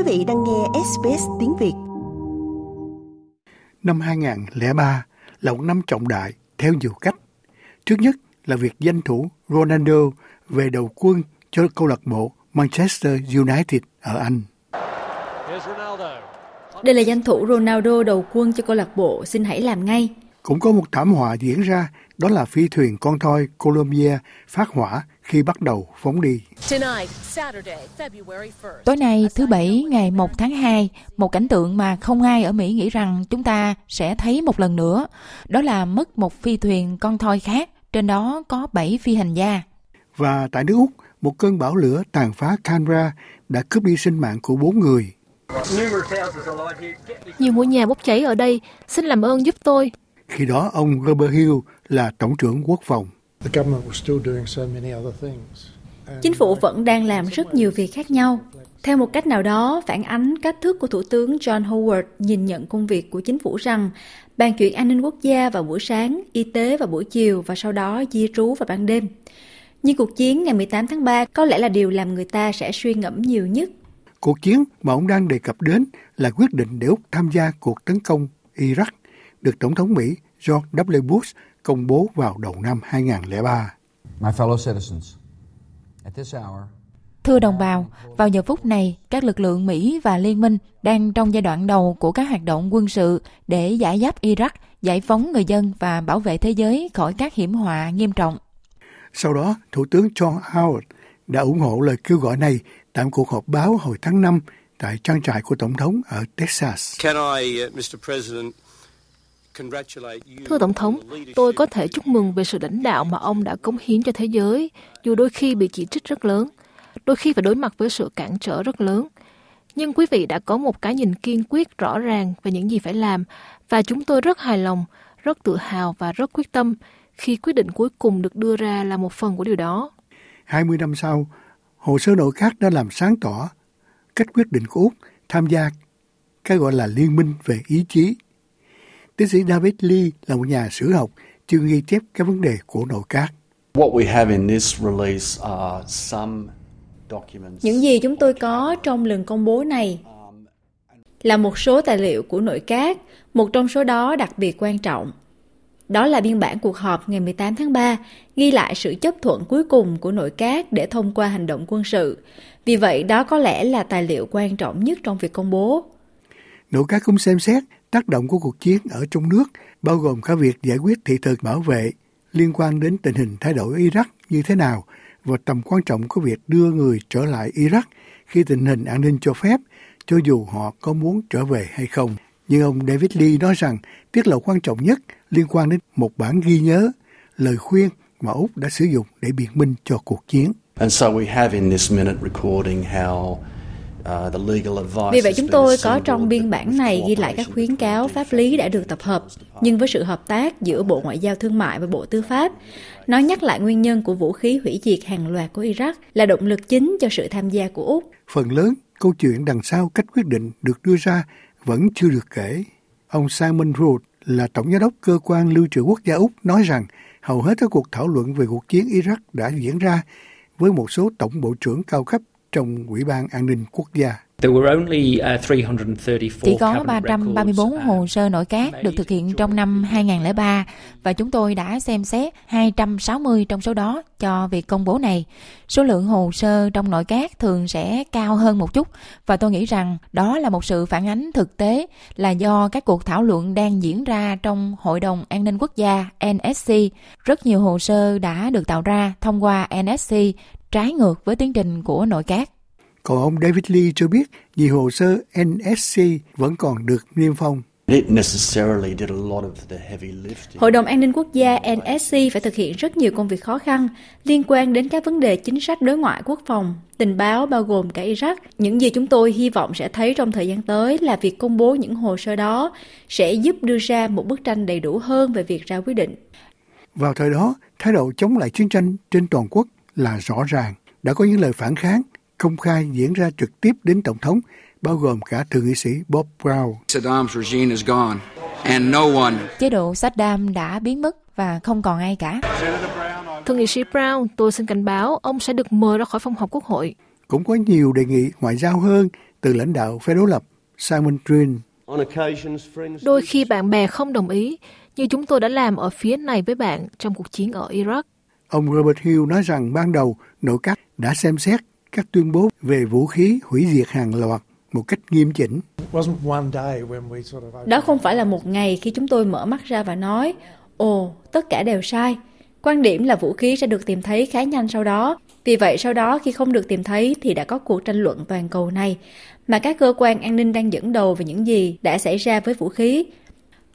Quý vị đang nghe SBS tiếng Việt. Năm 2003 là một năm trọng đại theo nhiều cách. Trước nhất là việc danh thủ Ronaldo về đầu quân cho câu lạc bộ Manchester United ở Anh. Đây là danh thủ Ronaldo đầu quân cho câu lạc bộ, xin hãy làm ngay. Cũng có một thảm họa diễn ra, đó là phi thuyền con thoi Colombia phát hỏa khi bắt đầu phóng đi. Tối nay thứ Bảy ngày 1 tháng 2, một cảnh tượng mà không ai ở Mỹ nghĩ rằng chúng ta sẽ thấy một lần nữa. Đó là mất một phi thuyền con thoi khác, trên đó có 7 phi hành gia. Và tại nước Úc, một cơn bão lửa tàn phá Canberra đã cướp đi sinh mạng của bốn người. Nhiều ngôi nhà bốc cháy ở đây, xin làm ơn giúp tôi. Khi đó ông Robert Hill là Tổng trưởng Quốc phòng. Chính phủ vẫn đang làm rất nhiều việc khác nhau. Theo một cách nào đó, phản ánh cách thức của Thủ tướng John Howard nhìn nhận công việc của chính phủ rằng bàn chuyện an ninh quốc gia vào buổi sáng, y tế vào buổi chiều và sau đó di trú vào ban đêm. Nhưng cuộc chiến ngày 18 tháng 3 có lẽ là điều làm người ta sẽ suy ngẫm nhiều nhất. Cuộc chiến mà ông đang đề cập đến là quyết định để Úc tham gia cuộc tấn công Iraq được Tổng thống Mỹ George W. Bush công bố vào đầu năm 2003. My fellow citizens, at this hour, Thưa đồng bào, vào giờ phút này, các lực lượng Mỹ và Liên minh đang trong giai đoạn đầu của các hoạt động quân sự để giải giáp Iraq, giải phóng người dân và bảo vệ thế giới khỏi các hiểm họa nghiêm trọng. Sau đó, Thủ tướng John Howard đã ủng hộ lời kêu gọi này tại một cuộc họp báo hồi tháng 5 tại trang trại của Tổng thống ở Texas. Can I, uh, Mr. President, Thưa Tổng thống, tôi có thể chúc mừng về sự lãnh đạo mà ông đã cống hiến cho thế giới, dù đôi khi bị chỉ trích rất lớn, đôi khi phải đối mặt với sự cản trở rất lớn. Nhưng quý vị đã có một cái nhìn kiên quyết rõ ràng về những gì phải làm, và chúng tôi rất hài lòng, rất tự hào và rất quyết tâm khi quyết định cuối cùng được đưa ra là một phần của điều đó. 20 năm sau, hồ sơ nội các đã làm sáng tỏ cách quyết định của Úc tham gia cái gọi là liên minh về ý chí Tiến sĩ David Lee là một nhà sử học chuyên ghi chép các vấn đề của nội các. Những gì chúng tôi có trong lần công bố này là một số tài liệu của nội các, một trong số đó đặc biệt quan trọng. Đó là biên bản cuộc họp ngày 18 tháng 3, ghi lại sự chấp thuận cuối cùng của nội các để thông qua hành động quân sự. Vì vậy, đó có lẽ là tài liệu quan trọng nhất trong việc công bố. Nội các cũng xem xét tác động của cuộc chiến ở trong nước, bao gồm cả việc giải quyết thị thực bảo vệ liên quan đến tình hình thay đổi Iraq như thế nào và tầm quan trọng của việc đưa người trở lại Iraq khi tình hình an ninh cho phép, cho dù họ có muốn trở về hay không. Nhưng ông David Lee nói rằng tiết lộ quan trọng nhất liên quan đến một bản ghi nhớ, lời khuyên mà Úc đã sử dụng để biện minh cho cuộc chiến. And so we have in this minute recording how vì vậy chúng tôi có trong biên bản này ghi lại các khuyến cáo pháp lý đã được tập hợp, nhưng với sự hợp tác giữa Bộ Ngoại giao Thương mại và Bộ Tư pháp, nó nhắc lại nguyên nhân của vũ khí hủy diệt hàng loạt của Iraq là động lực chính cho sự tham gia của Úc. Phần lớn câu chuyện đằng sau cách quyết định được đưa ra vẫn chưa được kể. Ông Simon Root là tổng giám đốc cơ quan lưu trữ quốc gia Úc nói rằng hầu hết các cuộc thảo luận về cuộc chiến Iraq đã diễn ra với một số tổng bộ trưởng cao cấp trong Ủy ban An ninh Quốc gia. Chỉ có 334 hồ sơ nội các được thực hiện trong năm 2003 và chúng tôi đã xem xét 260 trong số đó cho việc công bố này. Số lượng hồ sơ trong nội các thường sẽ cao hơn một chút và tôi nghĩ rằng đó là một sự phản ánh thực tế là do các cuộc thảo luận đang diễn ra trong Hội đồng An ninh Quốc gia NSC. Rất nhiều hồ sơ đã được tạo ra thông qua NSC trái ngược với tiến trình của nội các. Còn ông David Lee cho biết nhiều hồ sơ NSC vẫn còn được niêm phong. Hội đồng An ninh Quốc gia NSC phải thực hiện rất nhiều công việc khó khăn liên quan đến các vấn đề chính sách đối ngoại quốc phòng, tình báo bao gồm cả Iraq. Những gì chúng tôi hy vọng sẽ thấy trong thời gian tới là việc công bố những hồ sơ đó sẽ giúp đưa ra một bức tranh đầy đủ hơn về việc ra quyết định. Vào thời đó, thái độ chống lại chiến tranh trên toàn quốc là rõ ràng. Đã có những lời phản kháng công khai diễn ra trực tiếp đến Tổng thống, bao gồm cả Thượng nghị sĩ Bob Brown. Saddam's regime is gone, and no one... Chế độ Saddam đã biến mất và không còn ai cả. Thượng nghị sĩ Brown, tôi xin cảnh báo ông sẽ được mời ra khỏi phòng họp quốc hội. Cũng có nhiều đề nghị ngoại giao hơn từ lãnh đạo phe đối lập Simon Trin. Đôi khi bạn bè không đồng ý, như chúng tôi đã làm ở phía này với bạn trong cuộc chiến ở Iraq. Ông Robert Hill nói rằng ban đầu nội các đã xem xét các tuyên bố về vũ khí hủy diệt hàng loạt một cách nghiêm chỉnh. Đó không phải là một ngày khi chúng tôi mở mắt ra và nói, ồ, tất cả đều sai. Quan điểm là vũ khí sẽ được tìm thấy khá nhanh sau đó. Vì vậy sau đó khi không được tìm thấy thì đã có cuộc tranh luận toàn cầu này mà các cơ quan an ninh đang dẫn đầu về những gì đã xảy ra với vũ khí.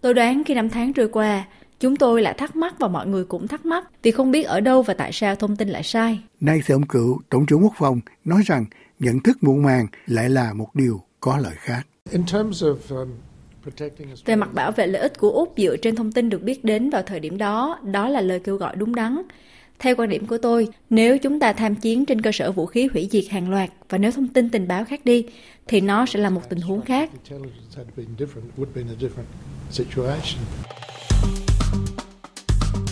Tôi đoán khi năm tháng trôi qua, chúng tôi lại thắc mắc và mọi người cũng thắc mắc vì không biết ở đâu và tại sao thông tin lại sai. Nay thì ông cựu Tổng trưởng Quốc phòng nói rằng nhận thức muộn màng lại là một điều có lợi khác. Um, về mặt bảo vệ lợi ích của Úc dựa trên thông tin được biết đến vào thời điểm đó, đó là lời kêu gọi đúng đắn. Theo quan điểm của tôi, nếu chúng ta tham chiến trên cơ sở vũ khí hủy diệt hàng loạt và nếu thông tin tình báo khác đi, thì nó sẽ là một tình huống khác.